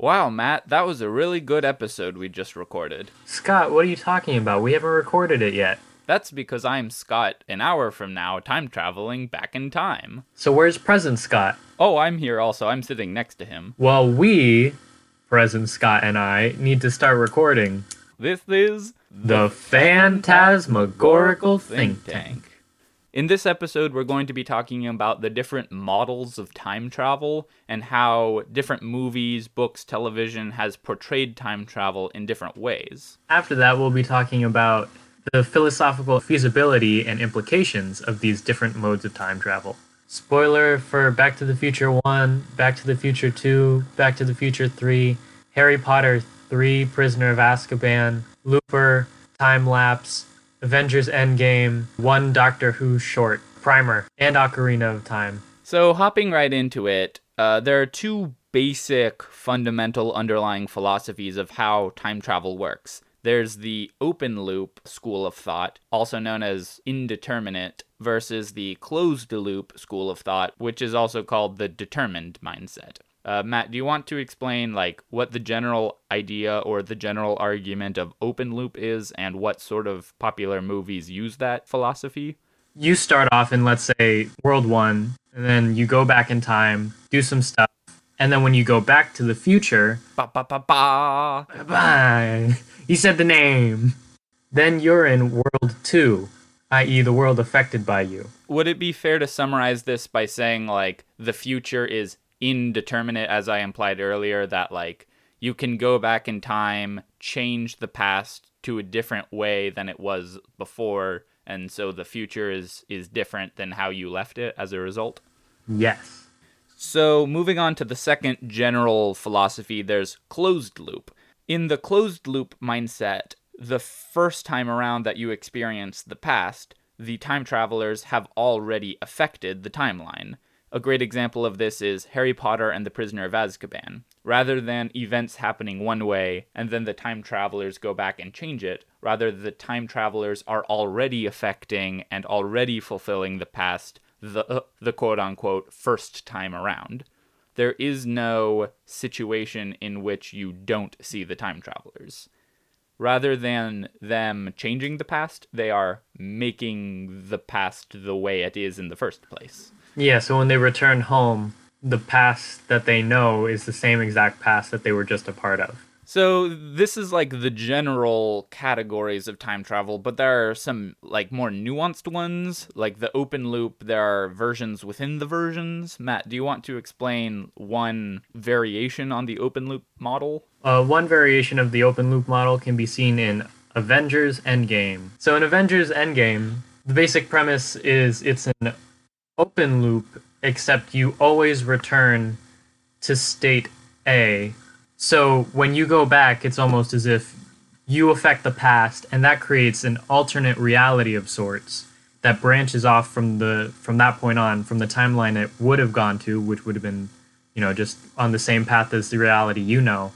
Wow, Matt, that was a really good episode we just recorded. Scott, what are you talking about? We haven't recorded it yet. That's because I'm Scott, an hour from now, time traveling back in time. So where's present Scott? Oh, I'm here also. I'm sitting next to him. Well, we, present Scott and I, need to start recording This is the Phantasmagorical Think Tank. In this episode, we're going to be talking about the different models of time travel and how different movies, books, television has portrayed time travel in different ways. After that, we'll be talking about the philosophical feasibility and implications of these different modes of time travel. Spoiler for Back to the Future 1, Back to the Future 2, Back to the Future 3, Harry Potter 3, Prisoner of Azkaban, Looper, Time Lapse, Avengers Endgame, one Doctor Who short, Primer, and Ocarina of Time. So, hopping right into it, uh, there are two basic fundamental underlying philosophies of how time travel works. There's the open loop school of thought, also known as indeterminate, versus the closed loop school of thought, which is also called the determined mindset. Uh, Matt, do you want to explain like what the general idea or the general argument of open loop is, and what sort of popular movies use that philosophy? You start off in let's say World One, and then you go back in time, do some stuff, and then when you go back to the future, ba ba ba ba. Bye. You said the name. Then you're in World Two, i.e., the world affected by you. Would it be fair to summarize this by saying like the future is indeterminate as I implied earlier that like you can go back in time, change the past to a different way than it was before and so the future is is different than how you left it as a result. Yes. So, moving on to the second general philosophy, there's closed loop. In the closed loop mindset, the first time around that you experience the past, the time travelers have already affected the timeline. A great example of this is Harry Potter and the Prisoner of Azkaban. Rather than events happening one way and then the time travelers go back and change it, rather the time travelers are already affecting and already fulfilling the past the uh, the quote unquote first time around. There is no situation in which you don't see the time travelers. Rather than them changing the past, they are making the past the way it is in the first place. Yeah, so when they return home, the past that they know is the same exact past that they were just a part of. So this is like the general categories of time travel, but there are some like more nuanced ones, like the open loop. There are versions within the versions. Matt, do you want to explain one variation on the open loop model? Uh, one variation of the open loop model can be seen in Avengers Endgame. So in Avengers Endgame, the basic premise is it's an open loop, except you always return to state A so when you go back, it's almost as if you affect the past, and that creates an alternate reality of sorts that branches off from the from that point on from the timeline it would have gone to, which would have been, you know, just on the same path as the reality you know.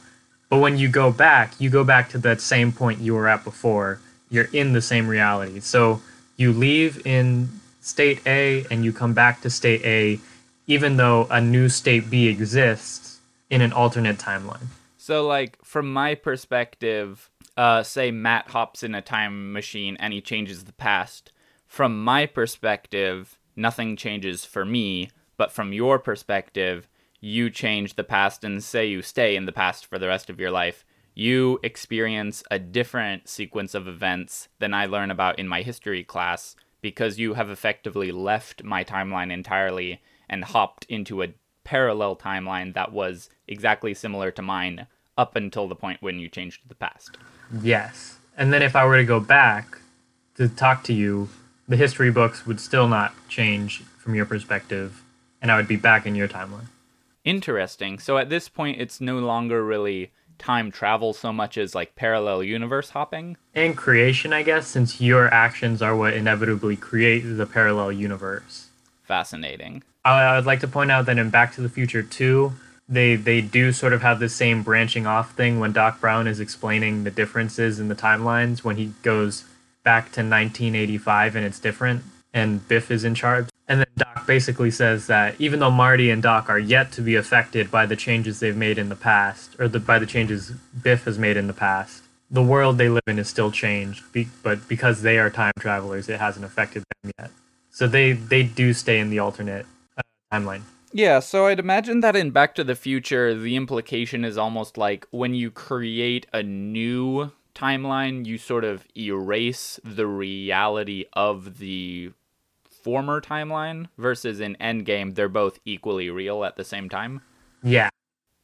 But when you go back, you go back to that same point you were at before. You're in the same reality. So you leave in state A and you come back to state A, even though a new state B exists in an alternate timeline. So, like, from my perspective, uh, say Matt hops in a time machine and he changes the past. From my perspective, nothing changes for me, but from your perspective, you change the past and say you stay in the past for the rest of your life. You experience a different sequence of events than I learn about in my history class because you have effectively left my timeline entirely and hopped into a parallel timeline that was exactly similar to mine up until the point when you changed the past. Yes. And then if I were to go back to talk to you, the history books would still not change from your perspective, and I would be back in your timeline. Interesting. So at this point, it's no longer really time travel so much as like parallel universe hopping? And creation, I guess, since your actions are what inevitably create the parallel universe. Fascinating. I would like to point out that in Back to the Future 2, they they do sort of have the same branching off thing when Doc Brown is explaining the differences in the timelines when he goes back to 1985 and it's different and Biff is in charge. And then Doc basically says that even though Marty and Doc are yet to be affected by the changes they've made in the past, or the, by the changes Biff has made in the past, the world they live in is still changed. Be, but because they are time travelers, it hasn't affected them yet. So they they do stay in the alternate uh, timeline. Yeah, so I'd imagine that in Back to the Future, the implication is almost like when you create a new timeline, you sort of erase the reality of the former timeline versus in Endgame, they're both equally real at the same time. Yeah.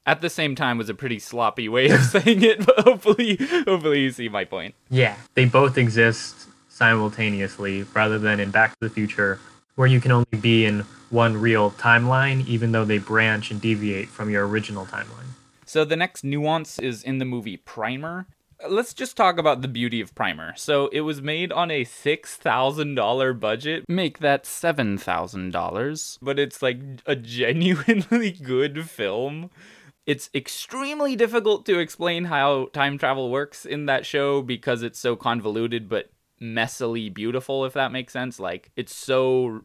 At the same time was a pretty sloppy way of saying it, but hopefully hopefully you see my point. Yeah. They both exist simultaneously rather than in Back to the Future where you can only be in one real timeline even though they branch and deviate from your original timeline. So the next nuance is in the movie Primer, let's just talk about the beauty of Primer. So it was made on a $6,000 budget. Make that $7,000. But it's like a genuinely good film. It's extremely difficult to explain how time travel works in that show because it's so convoluted but messily beautiful if that makes sense. Like it's so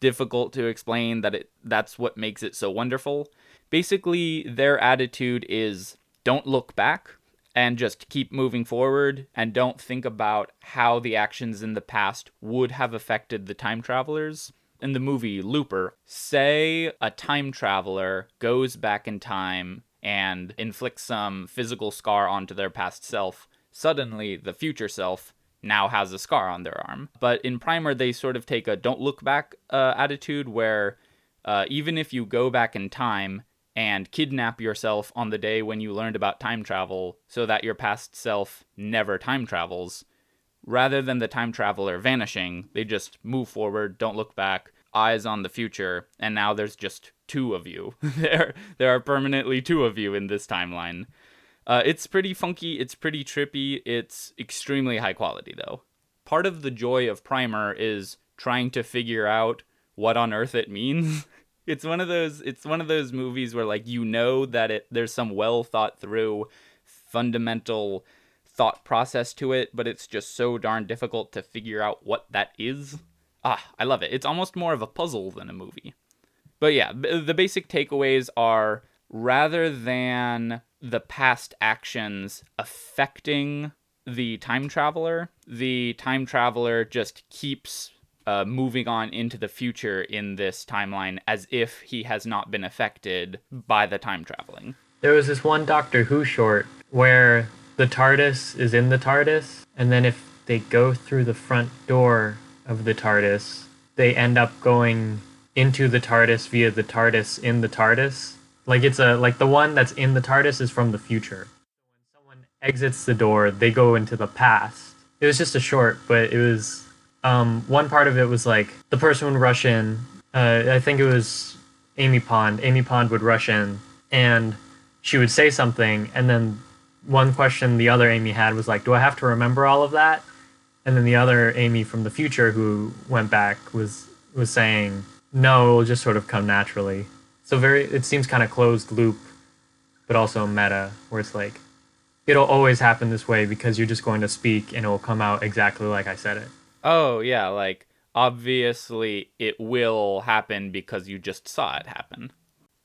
difficult to explain that it that's what makes it so wonderful. Basically, their attitude is don't look back and just keep moving forward and don't think about how the actions in the past would have affected the time travelers. In the movie Looper, say a time traveler goes back in time and inflicts some physical scar onto their past self. Suddenly, the future self now has a scar on their arm. But in Primer, they sort of take a don't look back uh, attitude where uh, even if you go back in time, and kidnap yourself on the day when you learned about time travel so that your past self never time travels. Rather than the time traveler vanishing, they just move forward, don't look back, eyes on the future, and now there's just two of you. there, there are permanently two of you in this timeline. Uh, it's pretty funky, it's pretty trippy, it's extremely high quality though. Part of the joy of Primer is trying to figure out what on earth it means. it's one of those it's one of those movies where like you know that it there's some well thought through fundamental thought process to it but it's just so darn difficult to figure out what that is. Ah i love it. It's almost more of a puzzle than a movie. But yeah the basic takeaways are rather than the past actions affecting the time traveler the time traveler just keeps uh, moving on into the future in this timeline as if he has not been affected by the time traveling. There was this one Doctor Who short where the TARDIS is in the TARDIS, and then if they go through the front door of the TARDIS, they end up going into the TARDIS via the TARDIS in the TARDIS. Like it's a like the one that's in the TARDIS is from the future. When someone exits the door, they go into the past. It was just a short, but it was um, one part of it was like the person would rush in. Uh, I think it was Amy Pond. Amy Pond would rush in and she would say something, and then one question the other Amy had was like, "Do I have to remember all of that?" And then the other Amy from the future who went back was was saying, "No, it will just sort of come naturally." So very, it seems kind of closed loop, but also meta, where it's like, it'll always happen this way because you're just going to speak and it will come out exactly like I said it. Oh, yeah, like obviously it will happen because you just saw it happen.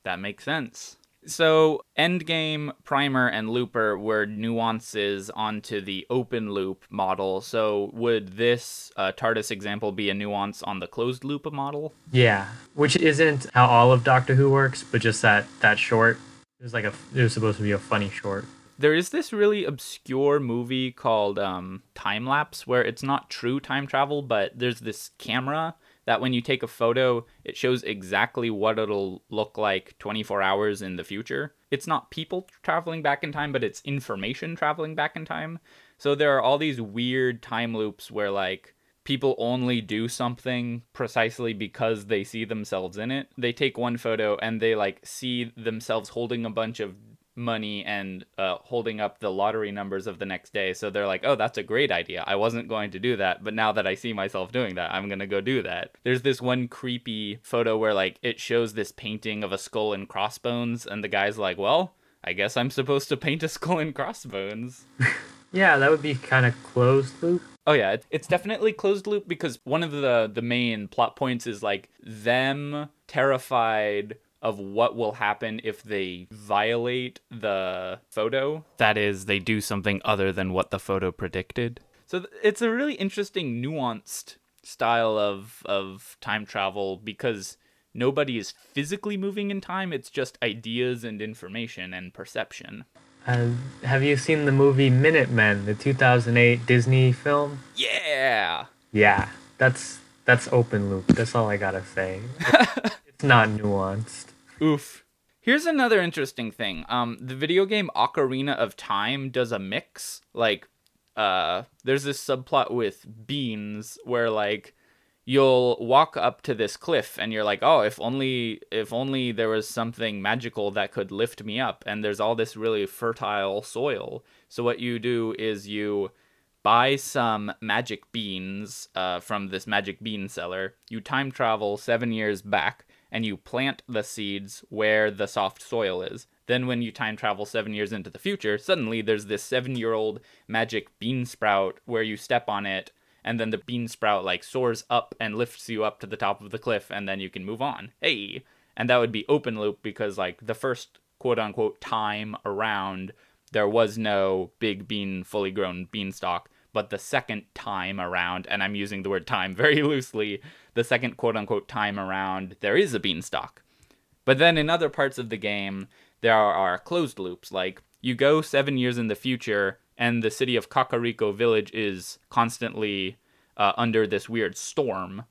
That makes sense. So, Endgame, Primer, and Looper were nuances onto the open loop model. So, would this uh, TARDIS example be a nuance on the closed loop model? Yeah, which isn't how all of Doctor Who works, but just that that short. It was like a. It was supposed to be a funny short there is this really obscure movie called um, Time Lapse where it's not true time travel, but there's this camera that when you take a photo, it shows exactly what it'll look like 24 hours in the future. It's not people traveling back in time, but it's information traveling back in time. So there are all these weird time loops where like people only do something precisely because they see themselves in it. They take one photo and they like see themselves holding a bunch of money and uh, holding up the lottery numbers of the next day. So they're like, oh, that's a great idea. I wasn't going to do that, but now that I see myself doing that, I'm going to go do that. There's this one creepy photo where like it shows this painting of a skull and crossbones, and the guy's like, well, I guess I'm supposed to paint a skull and crossbones. yeah, that would be kind of closed loop. Oh yeah, it's definitely closed loop because one of the the main plot points is like them terrified of what will happen if they violate the photo. That is, they do something other than what the photo predicted. So th- it's a really interesting, nuanced style of of time travel because nobody is physically moving in time. It's just ideas and information and perception. Uh, have you seen the movie Minutemen, the 2008 Disney film? Yeah. Yeah, that's that's open loop. That's all I gotta say. it's not nuanced. Oof. Here's another interesting thing. Um, the video game Ocarina of Time does a mix. Like, uh, there's this subplot with beans where like you'll walk up to this cliff and you're like, oh, if only if only there was something magical that could lift me up. And there's all this really fertile soil. So what you do is you buy some magic beans uh, from this magic bean seller. You time travel seven years back and you plant the seeds where the soft soil is. Then, when you time travel seven years into the future, suddenly there's this seven year old magic bean sprout where you step on it, and then the bean sprout like soars up and lifts you up to the top of the cliff, and then you can move on. Hey! And that would be open loop because, like, the first quote unquote time around, there was no big bean, fully grown beanstalk. But the second time around, and I'm using the word time very loosely, the second quote unquote time around, there is a beanstalk. But then in other parts of the game, there are closed loops. Like you go seven years in the future, and the city of Kakariko Village is constantly uh, under this weird storm,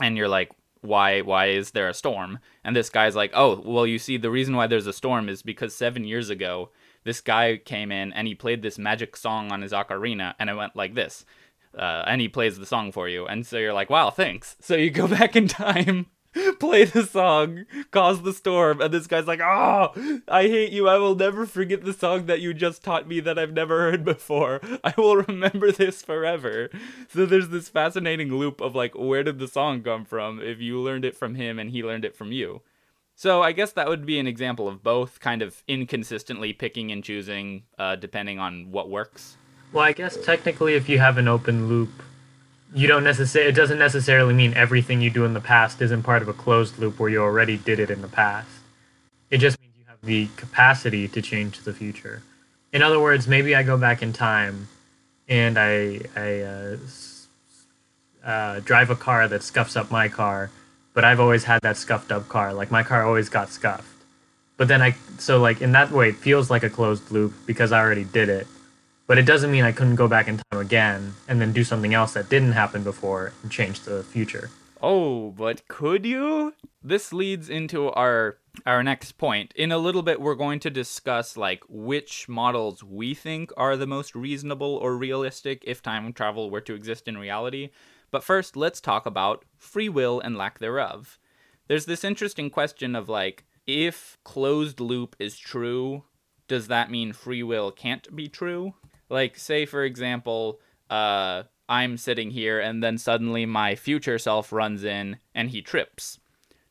and you're like, why? Why is there a storm? And this guy's like, oh, well, you see, the reason why there's a storm is because seven years ago, this guy came in and he played this magic song on his ocarina, and it went like this. Uh, and he plays the song for you. And so you're like, wow, thanks. So you go back in time, play the song, cause the storm, and this guy's like, oh, I hate you. I will never forget the song that you just taught me that I've never heard before. I will remember this forever. So there's this fascinating loop of like, where did the song come from if you learned it from him and he learned it from you? So I guess that would be an example of both kind of inconsistently picking and choosing uh, depending on what works. Well, I guess technically, if you have an open loop, you don't necessarily. It doesn't necessarily mean everything you do in the past isn't part of a closed loop where you already did it in the past. It just means you have the capacity to change the future. In other words, maybe I go back in time, and I I uh, uh, drive a car that scuffs up my car, but I've always had that scuffed up car. Like my car always got scuffed. But then I so like in that way it feels like a closed loop because I already did it but it doesn't mean I couldn't go back in time again and then do something else that didn't happen before and change the future. Oh, but could you? This leads into our our next point. In a little bit we're going to discuss like which models we think are the most reasonable or realistic if time travel were to exist in reality. But first, let's talk about free will and lack thereof. There's this interesting question of like if closed loop is true, does that mean free will can't be true? Like, say, for example, uh, I'm sitting here and then suddenly my future self runs in and he trips.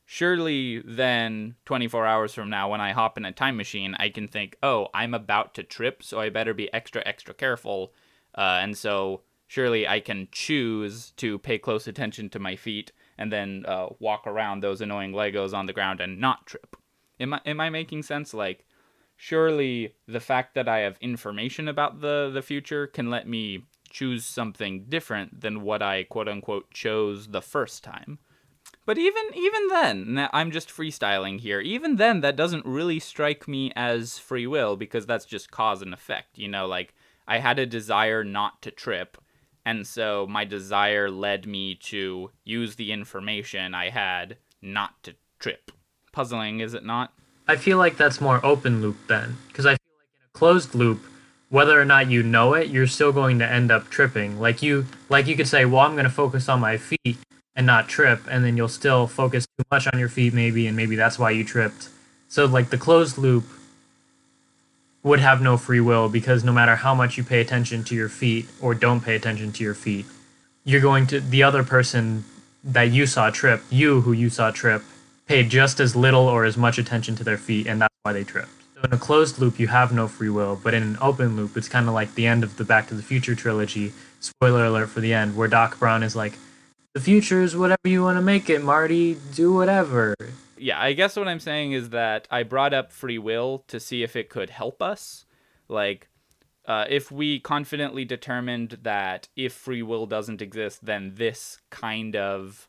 Surely, then, 24 hours from now, when I hop in a time machine, I can think, oh, I'm about to trip, so I better be extra, extra careful. Uh, and so, surely I can choose to pay close attention to my feet and then uh, walk around those annoying Legos on the ground and not trip. Am I, am I making sense? Like, surely the fact that I have information about the, the future can let me choose something different than what I quote unquote chose the first time. But even even then, I'm just freestyling here. Even then, that doesn't really strike me as free will because that's just cause and effect. You know, like I had a desire not to trip, and so my desire led me to use the information I had not to trip. Puzzling, is it not? I feel like that's more open loop then, because I feel like in a closed loop, whether or not you know it, you're still going to end up tripping. Like you, like you could say, well, I'm going to focus on my feet and not trip, and then you'll still focus too much on your feet, maybe, and maybe that's why you tripped. So like the closed loop would have no free will because no matter how much you pay attention to your feet or don't pay attention to your feet, you're going to the other person that you saw trip, you who you saw trip, paid just as little or as much attention to their feet, and that's why they tripped. So in a closed loop, you have no free will, but in an open loop, it's kind of like the end of the Back to the Future trilogy. Spoiler alert for the end, where Doc Brown is like, "The future is whatever you want to make it, Marty. Do whatever." Yeah, I guess what I'm saying is that I brought up free will to see if it could help us. Like, uh, if we confidently determined that if free will doesn't exist, then this kind of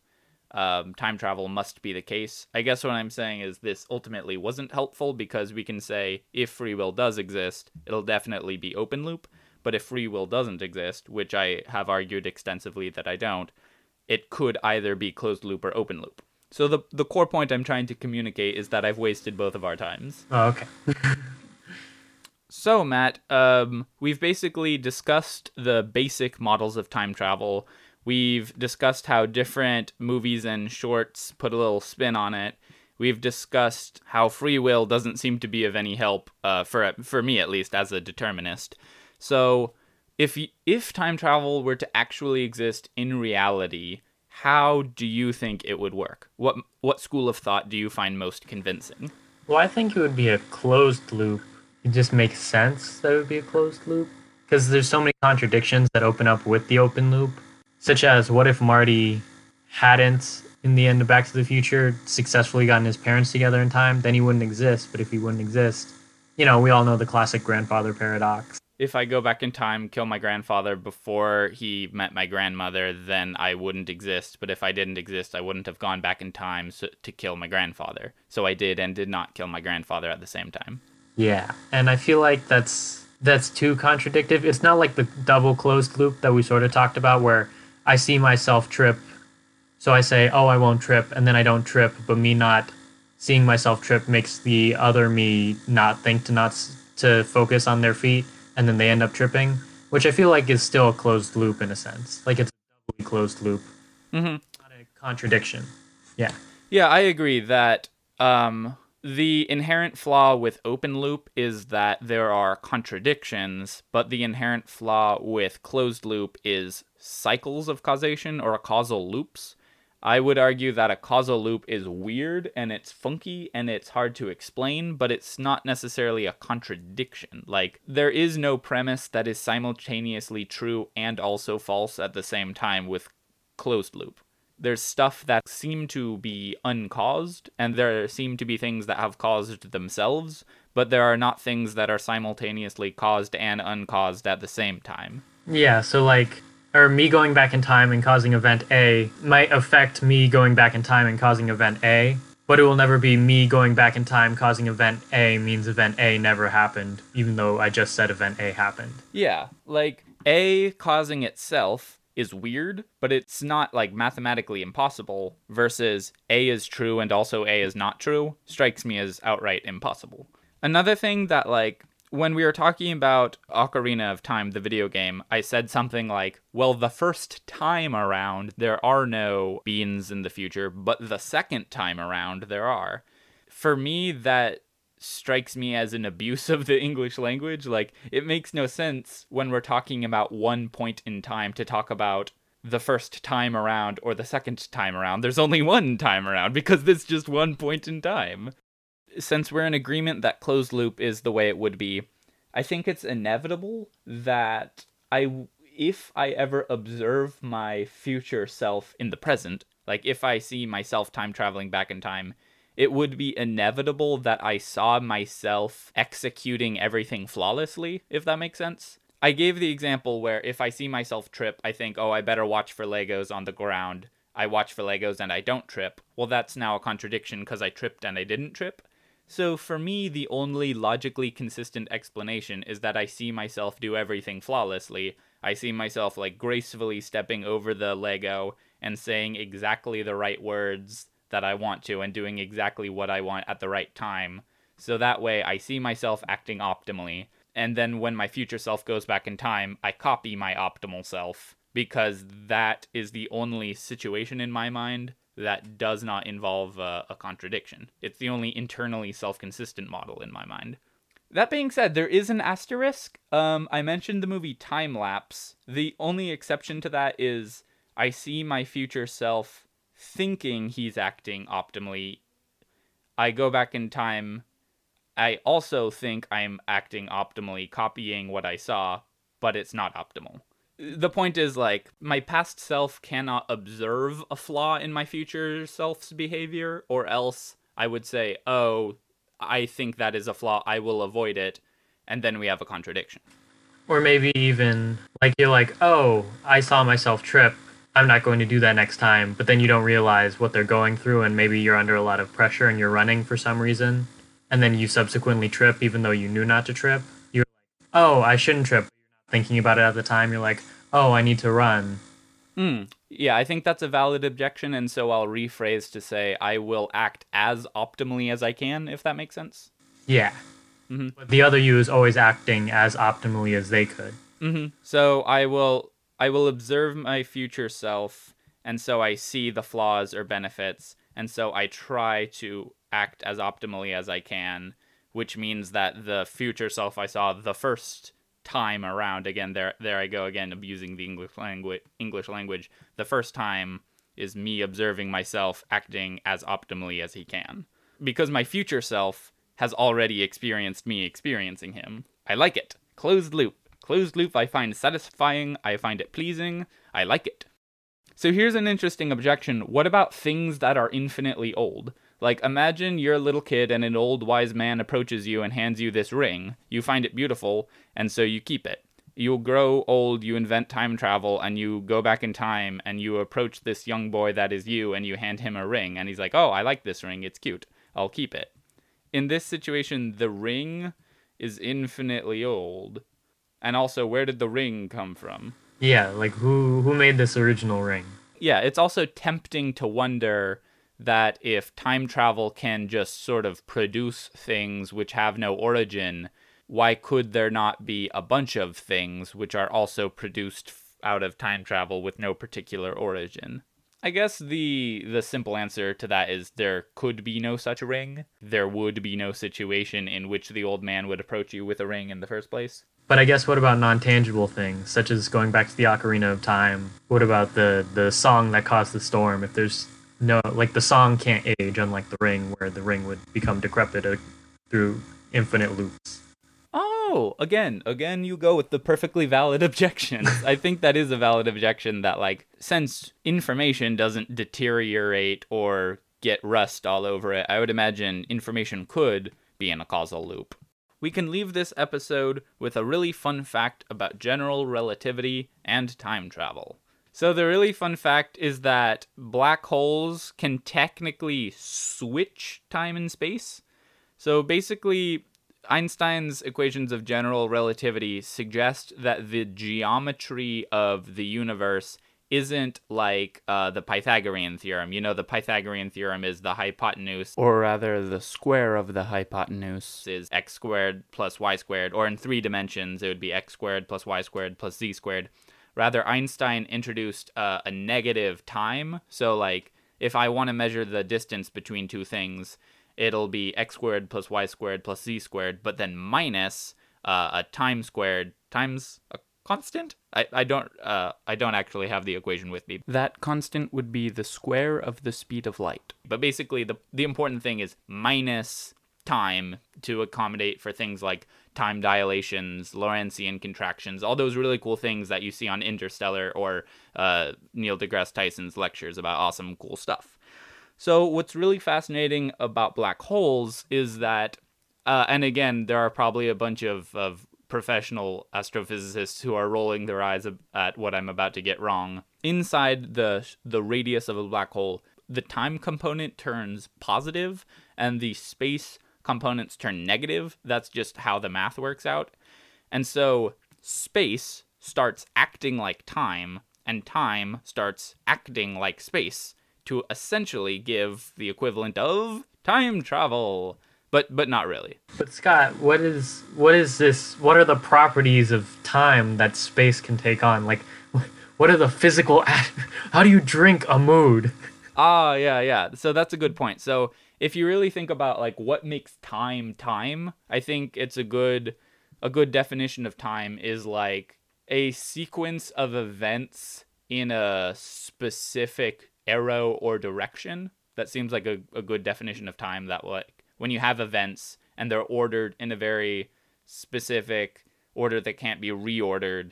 um, time travel must be the case. I guess what I'm saying is this ultimately wasn't helpful because we can say if free will does exist, it'll definitely be open loop. But if free will doesn't exist, which I have argued extensively that I don't, it could either be closed loop or open loop. So the the core point I'm trying to communicate is that I've wasted both of our times. Oh, okay. So, Matt, um, we've basically discussed the basic models of time travel. We've discussed how different movies and shorts put a little spin on it. We've discussed how free will doesn't seem to be of any help uh, for for me, at least, as a determinist. So, if if time travel were to actually exist in reality, how do you think it would work? What what school of thought do you find most convincing? Well, I think it would be a closed loop it just makes sense that it would be a closed loop because there's so many contradictions that open up with the open loop such as what if marty hadn't in the end of back to the future successfully gotten his parents together in time then he wouldn't exist but if he wouldn't exist you know we all know the classic grandfather paradox if I go back in time, kill my grandfather before he met my grandmother, then I wouldn't exist. But if I didn't exist, I wouldn't have gone back in time so, to kill my grandfather. So I did and did not kill my grandfather at the same time. Yeah, and I feel like that's that's too contradictive. It's not like the double closed loop that we sort of talked about, where I see myself trip, so I say, "Oh, I won't trip," and then I don't trip, but me not seeing myself trip makes the other me not think to not to focus on their feet, and then they end up tripping, which I feel like is still a closed loop in a sense. Like it's a doubly closed loop, mm-hmm. not a contradiction. Yeah. Yeah, I agree that um, the inherent flaw with open loop is that there are contradictions, but the inherent flaw with closed loop is cycles of causation or causal loops. I would argue that a causal loop is weird and it's funky and it's hard to explain, but it's not necessarily a contradiction. Like, there is no premise that is simultaneously true and also false at the same time with closed loop there's stuff that seem to be uncaused, and there seem to be things that have caused themselves, but there are not things that are simultaneously caused and uncaused at the same time. Yeah, so like, or me going back in time and causing event A might affect me going back in time and causing event A, but it will never be me going back in time causing event A means event A never happened, even though I just said event A happened. Yeah, like A causing itself is weird, but it's not like mathematically impossible versus A is true and also A is not true strikes me as outright impossible. Another thing that like when we were talking about Ocarina of Time, the video game, I said something like, well, the first time around, there are no beans in the future, but the second time around, there are. For me, that strikes me as an abuse of the English language. Like, it makes no sense when we're talking about one point in time to talk about the first time around or the second time around. There's only one time around because there's just one point in time. Since we're in agreement that closed loop is the way it would be, I think it's inevitable that I if I ever observe my future self in the present, like if I see myself time traveling back in time, it would be inevitable that I saw myself executing everything flawlessly, if that makes sense. I gave the example where if I see myself trip, I think, oh, I better watch for Legos on the ground. I watch for Legos and I don't trip. Well, that's now a contradiction because I tripped and I didn't trip. So for me, the only logically consistent explanation is that I see myself do everything flawlessly. I see myself like gracefully stepping over the Lego and saying exactly the right words that I want to and doing exactly what I want at the right time. So that way I see myself acting optimally. And then when my future self goes back in time, I copy my optimal self because that is the only situation in my mind that does not involve a, a contradiction. It's the only internally self consistent model in my mind. That being said, there is an asterisk. Um, I mentioned the movie Time Lapse. The only exception to that is I see my future self thinking he's acting optimally, I go back in time I also think I'm acting optimally, copying what I saw, but it's not optimal. The point is, like, my past self cannot observe a flaw in my future self's behavior, or else I would say, oh, I think that is a flaw, I will avoid it, and then we have a contradiction. Or maybe even like you're like, oh, I saw myself trip. I'm not going to do that next time. But then you don't realize what they're going through, and maybe you're under a lot of pressure and you're running for some reason. And then you subsequently trip, even though you knew not to trip. You're like, oh, I shouldn't trip. Thinking about it at the time. You're like, oh, I need to run. Hmm. Yeah, I think that's a valid objection, and so I'll rephrase to say I will act as optimally as I can, if that makes sense. Yeah. Mm-hmm. But the other you is always acting as optimally as they could. Mm-hmm. So I will I will observe my future self, and so I see the flaws or benefits, and so I try to act as optimally as I can, which means that the future self I saw the first time around again there there I go again abusing the English language English language the first time is me observing myself acting as optimally as he can because my future self has already experienced me experiencing him. I like it. Closed loop. Closed loop I find satisfying, I find it pleasing, I like it. So here's an interesting objection. What about things that are infinitely old? Like, imagine you're a little kid and an old wise man approaches you and hands you this ring. You find it beautiful, and so you keep it. You grow old, you invent time travel, and you go back in time and you approach this young boy that is you and you hand him a ring. And he's like, Oh, I like this ring. It's cute. I'll keep it. In this situation, the ring is infinitely old. And also, where did the ring come from? Yeah, like who who made this original ring? Yeah, it's also tempting to wonder that if time travel can just sort of produce things which have no origin, why could there not be a bunch of things which are also produced out of time travel with no particular origin? I guess the the simple answer to that is there could be no such ring. There would be no situation in which the old man would approach you with a ring in the first place. But I guess what about non-tangible things, such as going back to the Ocarina of Time? What about the the song that caused the storm? If there's no like the song can't age, unlike the ring, where the ring would become decrepit uh, through infinite loops. Oh, again, again, you go with the perfectly valid objection. I think that is a valid objection that, like, since information doesn't deteriorate or get rust all over it, I would imagine information could be in a causal loop. We can leave this episode with a really fun fact about general relativity and time travel. So, the really fun fact is that black holes can technically switch time and space. So, basically, Einstein's equations of general relativity suggest that the geometry of the universe isn't like uh, the Pythagorean theorem. You know, the Pythagorean theorem is the hypotenuse, or rather, the square of the hypotenuse is x squared plus y squared, or in three dimensions, it would be x squared plus y squared plus z squared. Rather, Einstein introduced uh, a negative time. So, like, if I want to measure the distance between two things, it'll be x squared plus y squared plus z squared, but then minus uh, a time squared times a constant. I, I don't uh, I don't actually have the equation with me. That constant would be the square of the speed of light. But basically, the the important thing is minus time to accommodate for things like time dilations, Lorentzian contractions, all those really cool things that you see on Interstellar or uh, Neil deGrasse Tyson's lectures about awesome, cool stuff. So, what's really fascinating about black holes is that, uh, and again, there are probably a bunch of, of professional astrophysicists who are rolling their eyes at what I'm about to get wrong. Inside the the radius of a black hole, the time component turns positive and the space components turn negative. That's just how the math works out. And so space starts acting like time and time starts acting like space to essentially give the equivalent of time travel but but not really. But Scott, what is what is this? What are the properties of time that space can take on? Like, what are the physical? How do you drink a mood? Ah, yeah, yeah. So that's a good point. So if you really think about like what makes time time, I think it's a good a good definition of time is like a sequence of events in a specific arrow or direction. That seems like a, a good definition of time that like when you have events, and they're ordered in a very specific order that can't be reordered.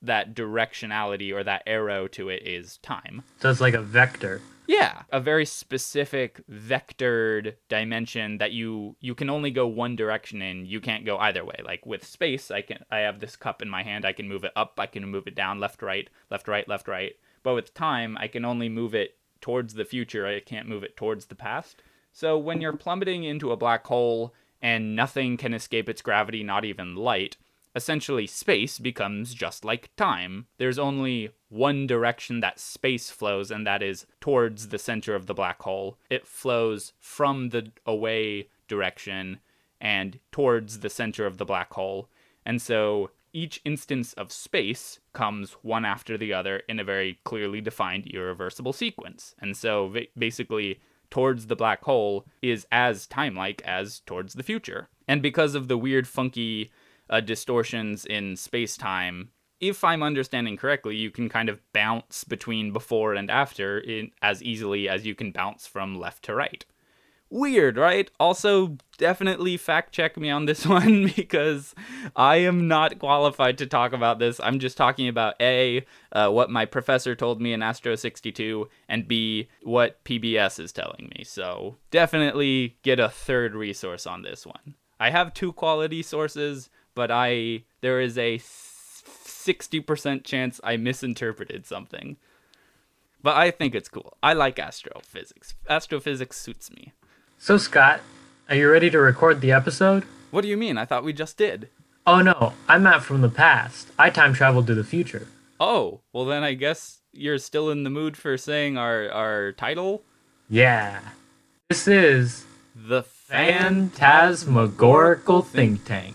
That directionality or that arrow to it is time. So it's like a vector. Yeah, a very specific vectored dimension that you you can only go one direction in. You can't go either way. Like with space, I can I have this cup in my hand. I can move it up. I can move it down, left, right, left, right, left, right. But with time, I can only move it towards the future. I can't move it towards the past. So when you're plummeting into a black hole and nothing can escape its gravity, not even light, essentially space becomes just like time. There's only one direction that space flows, and that is towards the center of the black hole. It flows from the away direction and towards the center of the black hole. And so each instance of space comes one after the other in a very clearly defined irreversible sequence. And so basically, towards the black hole is as time-like as towards the future. And because of the weird, funky uh, distortions in space-time, if I'm understanding correctly, you can kind of bounce between before and after in, as easily as you can bounce from left to right. Weird, right? Also, definitely fact check me on this one because I am not qualified to talk about this. I'm just talking about A, uh, what my professor told me in Astro 62, and B, what PBS is telling me. So, definitely get a third resource on this one. I have two quality sources, but I there is a 60% chance I misinterpreted something. But I think it's cool. I like astrophysics. Astrophysics suits me. So, Scott, are you ready to record the episode? What do you mean? I thought we just did. Oh no, I'm Matt from the past. I time traveled to the future. Oh, well then I guess you're still in the mood for saying our our title? Yeah. This is The Phantasmagorical Think Tank.